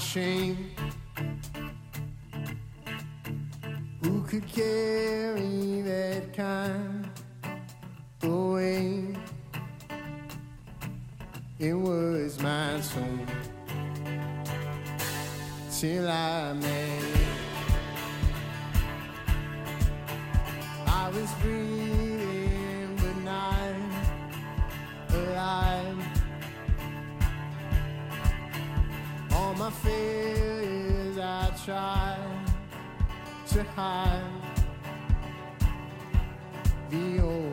shame. Who could carry that kind away? It was my soul till I met. I was free. shy to hide the old.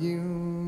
you.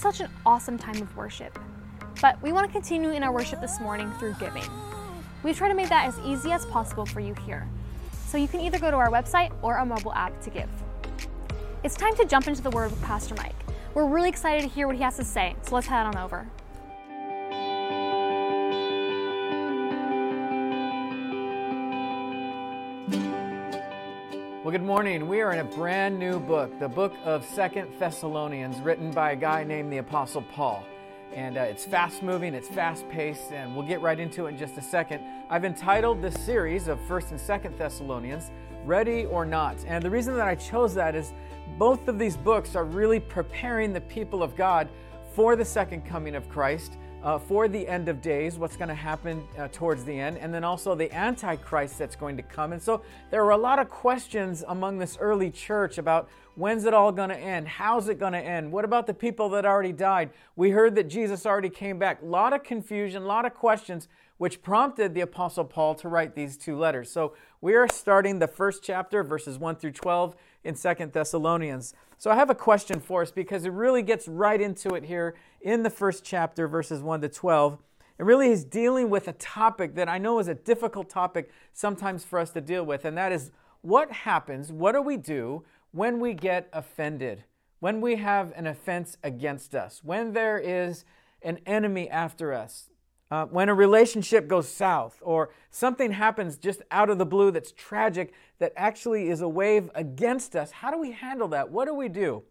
Such an awesome time of worship. But we want to continue in our worship this morning through giving. We try to make that as easy as possible for you here. So you can either go to our website or our mobile app to give. It's time to jump into the Word with Pastor Mike. We're really excited to hear what he has to say, so let's head on over. Well, good morning. We are in a brand new book, the book of Second Thessalonians, written by a guy named the Apostle Paul. And uh, it's fast moving, it's fast paced, and we'll get right into it in just a second. I've entitled this series of First and Second Thessalonians, Ready or Not. And the reason that I chose that is both of these books are really preparing the people of God for the second coming of Christ uh, for the end of days, what's going to happen uh, towards the end, and then also the Antichrist that's going to come. And so there were a lot of questions among this early church about when's it all going to end? How's it going to end? What about the people that already died? We heard that Jesus already came back. A lot of confusion, a lot of questions, which prompted the Apostle Paul to write these two letters. So we are starting the first chapter, verses 1 through 12 in Second Thessalonians. So I have a question for us because it really gets right into it here in the first chapter, verses 1 to 12. It really is dealing with a topic that I know is a difficult topic sometimes for us to deal with, and that is what happens, what do we do when we get offended, when we have an offense against us, when there is an enemy after us, uh, when a relationship goes south or something happens just out of the blue that's tragic that actually is a wave against us, how do we handle that? What do we do?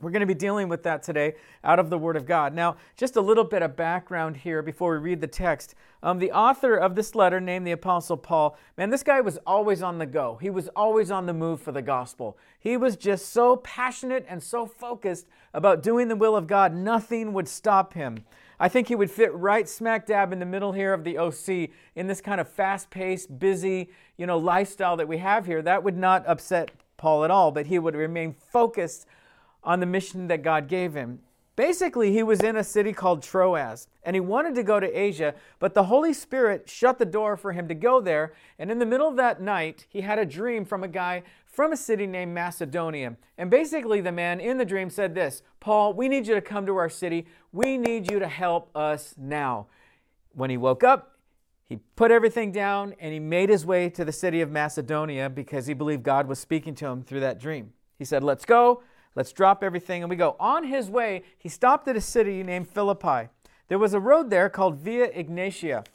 We're going to be dealing with that today out of the Word of God. Now, just a little bit of background here before we read the text. Um, the author of this letter, named the Apostle Paul, man, this guy was always on the go. He was always on the move for the gospel. He was just so passionate and so focused about doing the will of God, nothing would stop him. I think he would fit right smack dab in the middle here of the OC in this kind of fast paced, busy, you know, lifestyle that we have here. That would not upset Paul at all, but he would remain focused on the mission that God gave him. Basically, he was in a city called Troas and he wanted to go to Asia, but the Holy Spirit shut the door for him to go there. And in the middle of that night, he had a dream from a guy from a city named Macedonia. And basically, the man in the dream said this Paul, we need you to come to our city. We need you to help us now. When he woke up, he put everything down and he made his way to the city of Macedonia because he believed God was speaking to him through that dream. He said, Let's go. Let's drop everything and we go. On his way, he stopped at a city named Philippi. There was a road there called Via Egnatia.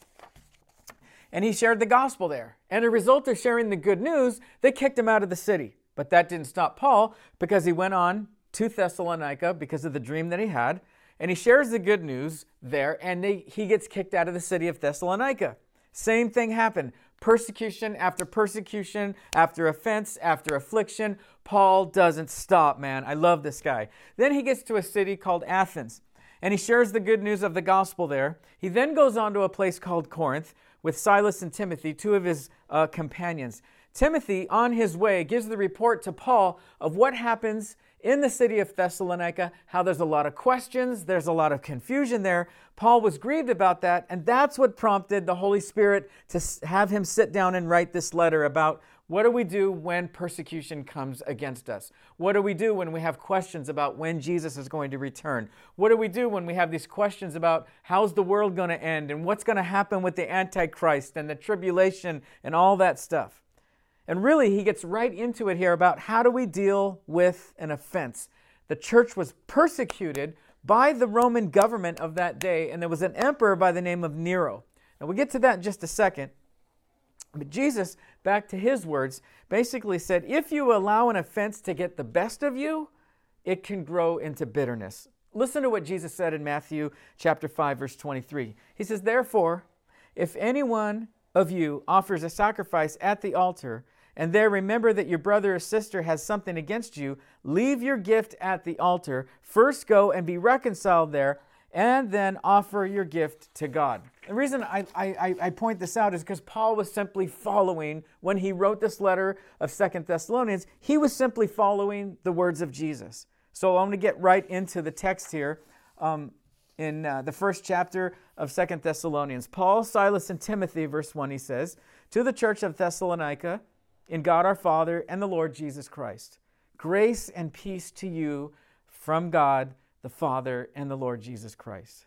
And he shared the gospel there. And a result of sharing the good news, they kicked him out of the city. But that didn't stop Paul because he went on to Thessalonica because of the dream that he had. and he shares the good news there, and they, he gets kicked out of the city of Thessalonica. Same thing happened. Persecution after persecution, after offense, after affliction. Paul doesn't stop, man. I love this guy. Then he gets to a city called Athens, and he shares the good news of the gospel there. He then goes on to a place called Corinth with Silas and Timothy, two of his uh, companions. Timothy, on his way, gives the report to Paul of what happens in the city of Thessalonica, how there's a lot of questions, there's a lot of confusion there. Paul was grieved about that, and that's what prompted the Holy Spirit to have him sit down and write this letter about what do we do when persecution comes against us? What do we do when we have questions about when Jesus is going to return? What do we do when we have these questions about how's the world going to end and what's going to happen with the Antichrist and the tribulation and all that stuff? And really, he gets right into it here about how do we deal with an offense. The church was persecuted by the Roman government of that day, and there was an emperor by the name of Nero. And we'll get to that in just a second. But Jesus, back to his words, basically said if you allow an offense to get the best of you, it can grow into bitterness. Listen to what Jesus said in Matthew chapter 5 verse 23. He says, "Therefore, if anyone of you offers a sacrifice at the altar and there remember that your brother or sister has something against you, leave your gift at the altar. First go and be reconciled there, and then offer your gift to God. The reason I, I, I point this out is because Paul was simply following, when he wrote this letter of Second Thessalonians, he was simply following the words of Jesus. So I'm going to get right into the text here. Um, in uh, the first chapter of Second Thessalonians, Paul, Silas, and Timothy, verse 1, he says, To the church of Thessalonica, in God our Father and the Lord Jesus Christ. Grace and peace to you from God the Father and the Lord Jesus Christ.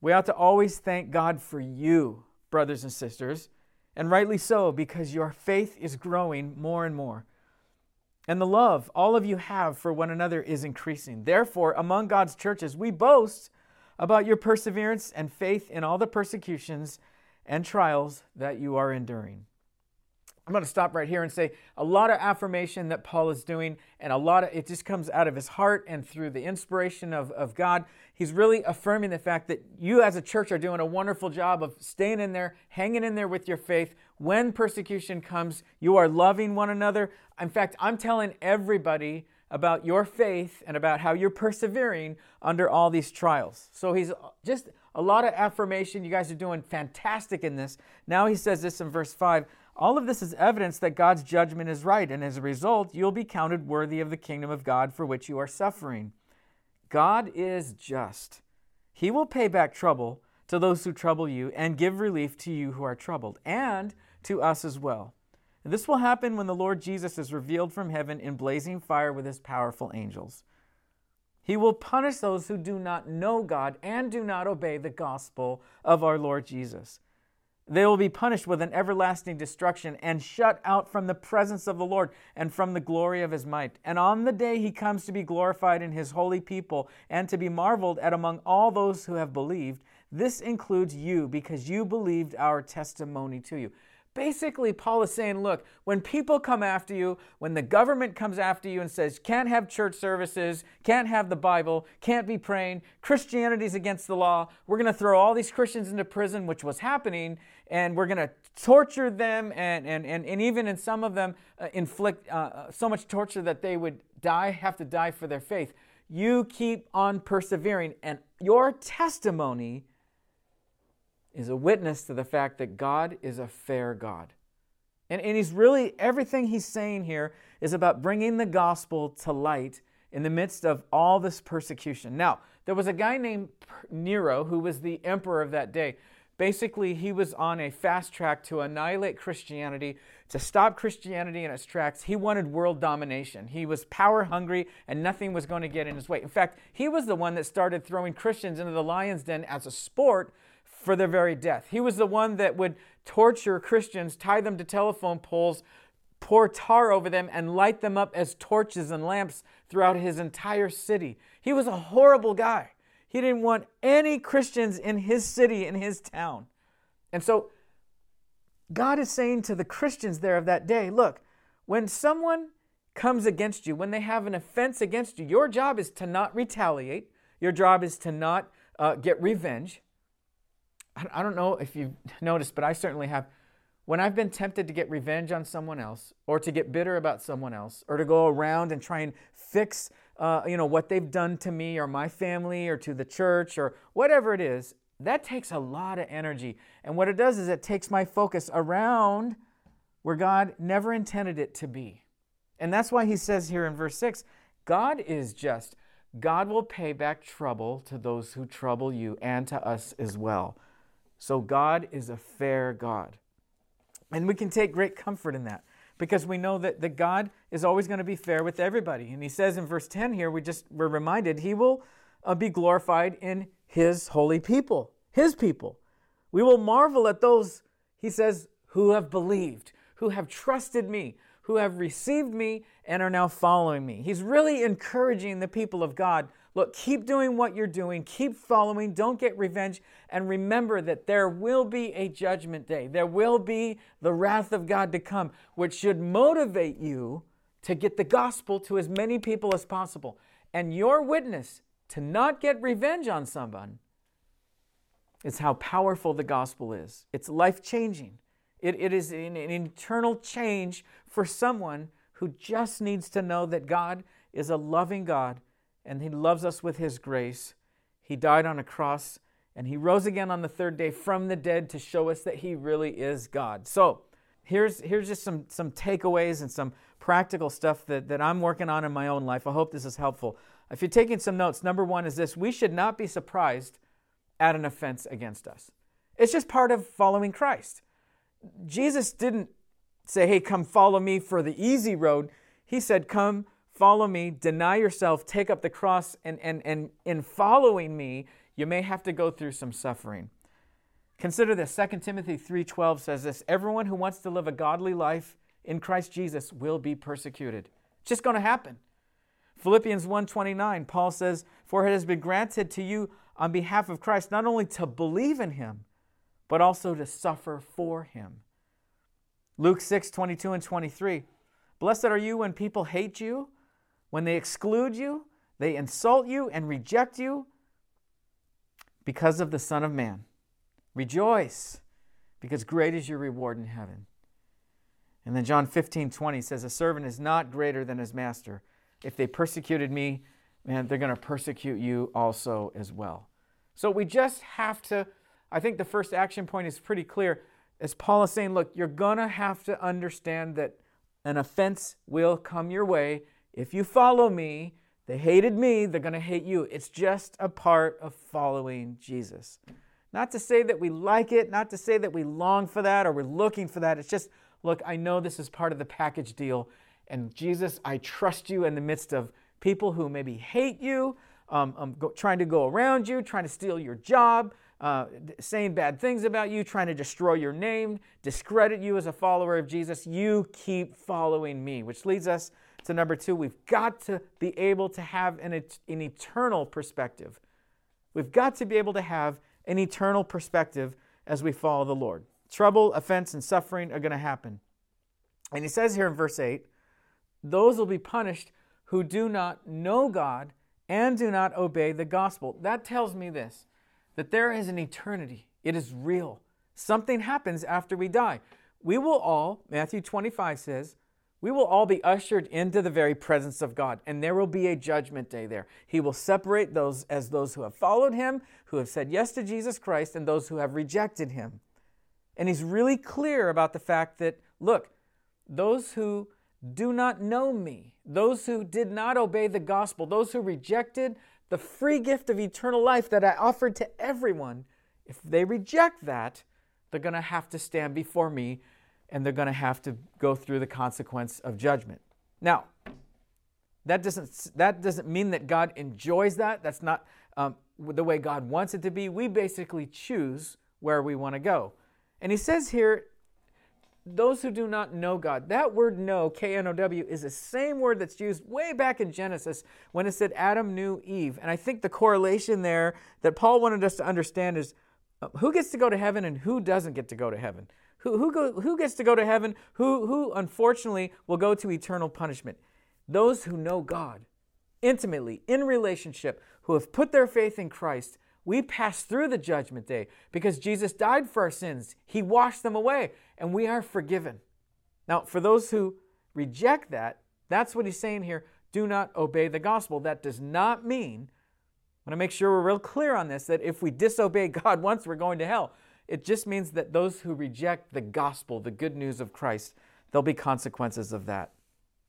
We ought to always thank God for you, brothers and sisters, and rightly so, because your faith is growing more and more. And the love all of you have for one another is increasing. Therefore, among God's churches, we boast about your perseverance and faith in all the persecutions and trials that you are enduring. I'm going to stop right here and say a lot of affirmation that Paul is doing, and a lot of it just comes out of his heart and through the inspiration of, of God. He's really affirming the fact that you as a church are doing a wonderful job of staying in there, hanging in there with your faith. When persecution comes, you are loving one another. In fact, I'm telling everybody about your faith and about how you're persevering under all these trials. So he's just a lot of affirmation. You guys are doing fantastic in this. Now he says this in verse 5 all of this is evidence that God's judgment is right, and as a result, you'll be counted worthy of the kingdom of God for which you are suffering. God is just. He will pay back trouble to those who trouble you and give relief to you who are troubled, and to us as well. This will happen when the Lord Jesus is revealed from heaven in blazing fire with his powerful angels. He will punish those who do not know God and do not obey the gospel of our Lord Jesus. They will be punished with an everlasting destruction and shut out from the presence of the Lord and from the glory of his might. And on the day he comes to be glorified in his holy people and to be marveled at among all those who have believed, this includes you because you believed our testimony to you. Basically, Paul is saying, look, when people come after you, when the government comes after you and says, can't have church services, can't have the Bible, can't be praying, Christianity's against the law, we're going to throw all these Christians into prison, which was happening, and we're going to torture them, and, and, and, and even in some of them, uh, inflict uh, uh, so much torture that they would die, have to die for their faith. You keep on persevering, and your testimony is a witness to the fact that God is a fair God. And, and he's really, everything he's saying here is about bringing the gospel to light in the midst of all this persecution. Now, there was a guy named Nero who was the emperor of that day. Basically, he was on a fast track to annihilate Christianity, to stop Christianity in its tracks. He wanted world domination. He was power hungry, and nothing was going to get in his way. In fact, he was the one that started throwing Christians into the lion's den as a sport for their very death. He was the one that would torture Christians, tie them to telephone poles, pour tar over them, and light them up as torches and lamps throughout his entire city. He was a horrible guy. He didn't want any Christians in his city, in his town. And so God is saying to the Christians there of that day look, when someone comes against you, when they have an offense against you, your job is to not retaliate. Your job is to not uh, get revenge. I, don't know if you've noticed, but I certainly have. When I've been tempted to get revenge on someone else, or to get bitter about someone else, or to go around and try and fix, uh, you know, what they've done to me or my family or to the church or whatever it is, that takes a lot of energy. And what it does is it takes my focus around where God never intended it to be. And that's why he says here in verse 6 God is just. God will pay back trouble to those who trouble you and to us as well. So God is a fair God. And we can take great comfort in that because we know that, that God is always going to be fair with everybody. And he says in verse 10 here, we just we're reminded he will uh, be glorified in his holy people, his people. We will marvel at those, he says, who have believed, who have trusted me, who have received me and are now following me. He's really encouraging the people of God look, keep doing what you're doing, keep following, don't get revenge, and remember that there will be a judgment day. There will be the wrath of God to come, which should motivate you to get the gospel to as many people as possible. And your witness to not get revenge on someone is how powerful the gospel is. It's life changing. It, it is an, an eternal change for someone who just needs to know that God is a loving God and He loves us with His grace. He died on a cross and He rose again on the third day from the dead to show us that He really is God. So, here's, here's just some, some takeaways and some practical stuff that, that I'm working on in my own life. I hope this is helpful. If you're taking some notes, number one is this we should not be surprised at an offense against us. It's just part of following Christ. Jesus didn't say, hey, come follow me for the easy road. He said, come follow me, deny yourself, take up the cross, and, and, and in following me, you may have to go through some suffering. Consider this 2 Timothy 3:12 says this, everyone who wants to live a godly life in Christ Jesus will be persecuted. It's just going to happen. Philippians 1:29, Paul says, "For it has been granted to you on behalf of Christ not only to believe in him, but also to suffer for him." Luke 6:22 and 23, "Blessed are you when people hate you, when they exclude you, they insult you and reject you because of the Son of Man. Rejoice, because great is your reward in heaven." And then John 15, 20 says, A servant is not greater than his master. If they persecuted me, man, they're going to persecute you also as well. So we just have to, I think the first action point is pretty clear. As Paul is saying, look, you're going to have to understand that an offense will come your way. If you follow me, they hated me, they're going to hate you. It's just a part of following Jesus. Not to say that we like it, not to say that we long for that or we're looking for that. It's just Look, I know this is part of the package deal. And Jesus, I trust you in the midst of people who maybe hate you, um, um, go, trying to go around you, trying to steal your job, uh, saying bad things about you, trying to destroy your name, discredit you as a follower of Jesus. You keep following me, which leads us to number two. We've got to be able to have an, an eternal perspective. We've got to be able to have an eternal perspective as we follow the Lord. Trouble, offense, and suffering are going to happen. And he says here in verse 8, those will be punished who do not know God and do not obey the gospel. That tells me this that there is an eternity, it is real. Something happens after we die. We will all, Matthew 25 says, we will all be ushered into the very presence of God, and there will be a judgment day there. He will separate those as those who have followed him, who have said yes to Jesus Christ, and those who have rejected him. And he's really clear about the fact that, look, those who do not know me, those who did not obey the gospel, those who rejected the free gift of eternal life that I offered to everyone, if they reject that, they're going to have to stand before me and they're going to have to go through the consequence of judgment. Now, that doesn't, that doesn't mean that God enjoys that. That's not um, the way God wants it to be. We basically choose where we want to go. And he says here, those who do not know God. That word know, K N O W, is the same word that's used way back in Genesis when it said Adam knew Eve. And I think the correlation there that Paul wanted us to understand is uh, who gets to go to heaven and who doesn't get to go to heaven. Who, who, go, who gets to go to heaven? Who, who, unfortunately, will go to eternal punishment? Those who know God intimately in relationship, who have put their faith in Christ, we pass through the judgment day because Jesus died for our sins. He washed them away, and we are forgiven. Now, for those who reject that, that's what he's saying here do not obey the gospel. That does not mean, I want to make sure we're real clear on this, that if we disobey God once, we're going to hell. It just means that those who reject the gospel, the good news of Christ, there'll be consequences of that.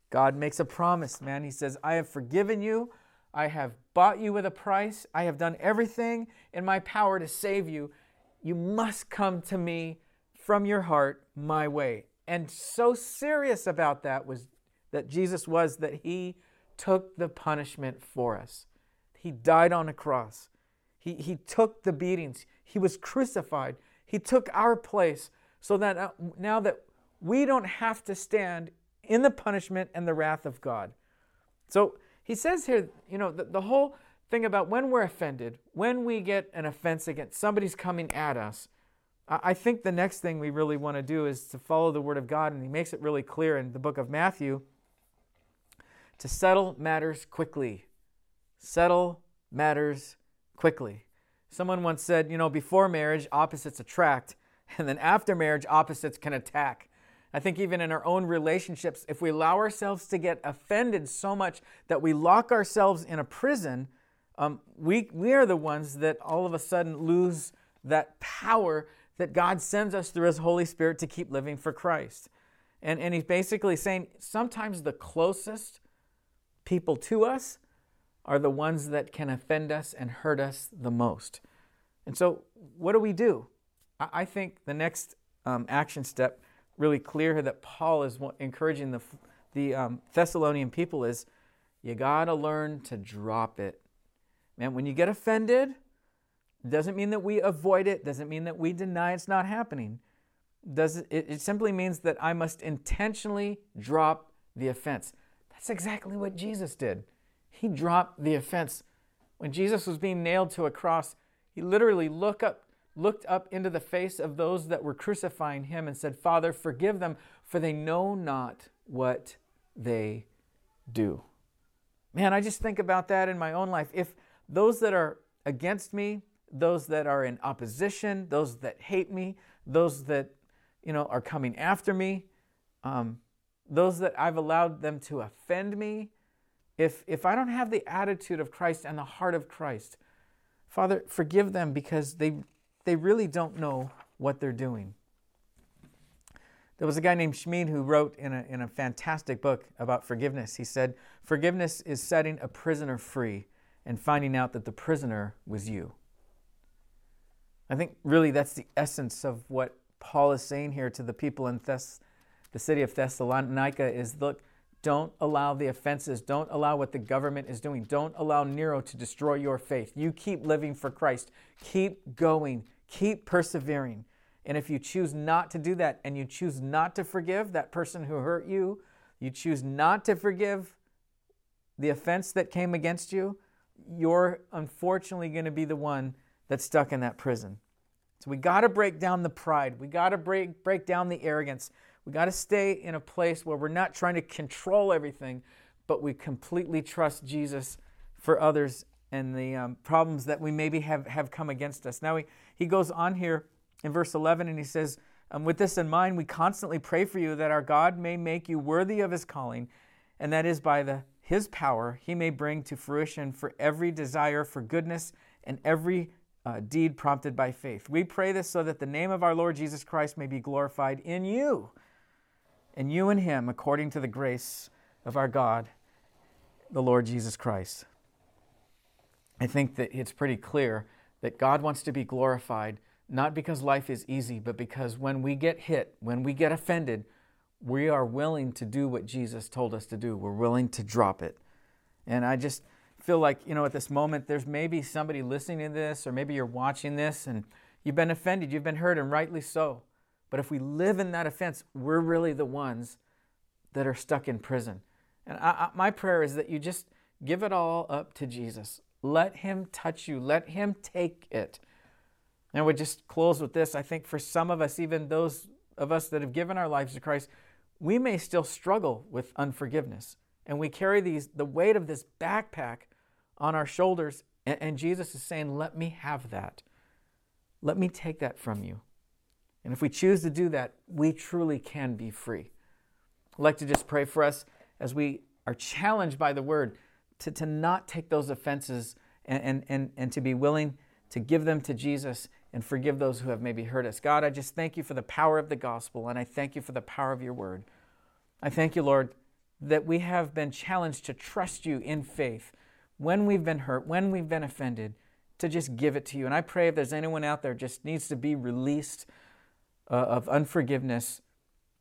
God makes a promise, man. He says, I have forgiven you. I have bought you with a price. I have done everything in my power to save you. You must come to me from your heart my way. And so serious about that was that Jesus was that he took the punishment for us. He died on a cross. He, he took the beatings. He was crucified. He took our place so that uh, now that we don't have to stand in the punishment and the wrath of God. So he says here, you know, the, the whole thing about when we're offended, when we get an offense against somebody's coming at us, I think the next thing we really want to do is to follow the Word of God, and He makes it really clear in the book of Matthew to settle matters quickly. Settle matters quickly. Someone once said, you know, before marriage, opposites attract, and then after marriage, opposites can attack. I think even in our own relationships, if we allow ourselves to get offended so much that we lock ourselves in a prison, um, we, we are the ones that all of a sudden lose that power that God sends us through His Holy Spirit to keep living for Christ. And, and He's basically saying sometimes the closest people to us are the ones that can offend us and hurt us the most. And so, what do we do? I, think the next um, action step, really clear that Paul is encouraging the, the um, Thessalonian people is you got to learn to drop it. Man, when you get offended, doesn't mean that we avoid it, doesn't mean that we deny it's not happening. Does it, it simply means that I must intentionally drop the offense. That's exactly what Jesus did. He dropped the offense. When Jesus was being nailed to a cross, he literally looked up, looked up into the face of those that were crucifying him and said, Father, forgive them, for they know not what they do. Man, I just think about that in my own life. If those that are against me, those that are in opposition, those that hate me, those that you know are coming after me, um, those that I've allowed them to offend me, if if I don't have the attitude of Christ and the heart of Christ, Father, forgive them because they they really don't know what they're doing. There was a guy named Smedes who wrote in a, in a fantastic book about forgiveness. He said, Forgiveness is setting a prisoner free and finding out that the prisoner was you. I think really that's the essence of what Paul is saying here to the people in Thess- the city of Thessalonica is look, don't allow the offenses, don't allow what the government is doing, don't allow Nero to destroy your faith. You keep living for Christ, keep going, keep persevering. And if you choose not to do that and you choose not to forgive that person who hurt you, you choose not to forgive the offense that came against you, you're unfortunately going to be the one that's stuck in that prison. So we got to break down the pride. We got to break, break down the arrogance. We got to stay in a place where we're not trying to control everything, but we completely trust Jesus for others and the um, problems that we maybe have, have come against us. Now, he, he goes on here in verse 11 and he says, um, With this in mind, we constantly pray for you that our God may make you worthy of his calling, and that is by the, his power he may bring to fruition for every desire for goodness and every uh, deed prompted by faith. We pray this so that the name of our Lord Jesus Christ may be glorified in you, and you in him, according to the grace of our God, the Lord Jesus Christ. I think that it's pretty clear that God wants to be glorified, not because life is easy, but because when we get hit, when we get offended, we are willing to do what Jesus told us to do. We're willing to drop it. And I just feel like, you know, at this moment, there's maybe somebody listening to this, or maybe you're watching this and you've been offended, you've been hurt, and rightly so. But if we live in that offense, we're really the ones that are stuck in prison. And I, I, my prayer is that you just give it all up to Jesus. Let Him touch you, let Him take it. And would just close with this. I think for some of us, even those of us that have given our lives to Christ, we may still struggle with unforgiveness. and we carry these the weight of this backpack on our shoulders and, and Jesus is saying, "Let me have that. Let me take that from you." And if we choose to do that, we truly can be free. I'd like to just pray for us as we are challenged by the word to, to not take those offenses and, and, and, and to be willing to give them to Jesus and forgive those who have maybe hurt us. God, I just thank you for the power of the gospel and I thank you for the power of your word. I thank you, Lord, that we have been challenged to trust you in faith when we've been hurt, when we've been offended, to just give it to you. And I pray if there's anyone out there just needs to be released uh, of unforgiveness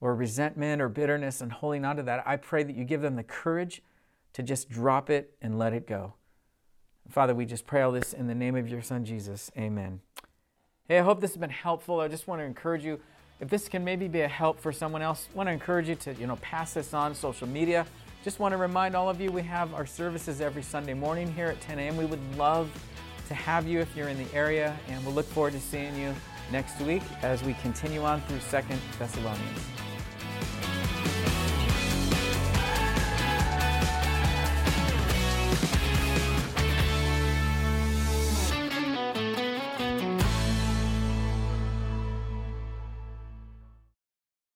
or resentment or bitterness and holding on to that, I pray that you give them the courage to just drop it and let it go. Father, we just pray all this in the name of your Son, Jesus. Amen. Hey, I hope this has been helpful. I just want to encourage you, if this can maybe be a help for someone else, I want to encourage you to, you know, pass this on social media. Just want to remind all of you we have our services every Sunday morning here at 10 a.m. We would love to have you if you're in the area, and we'll look forward to seeing you next week as we continue on through Second Thessalonians.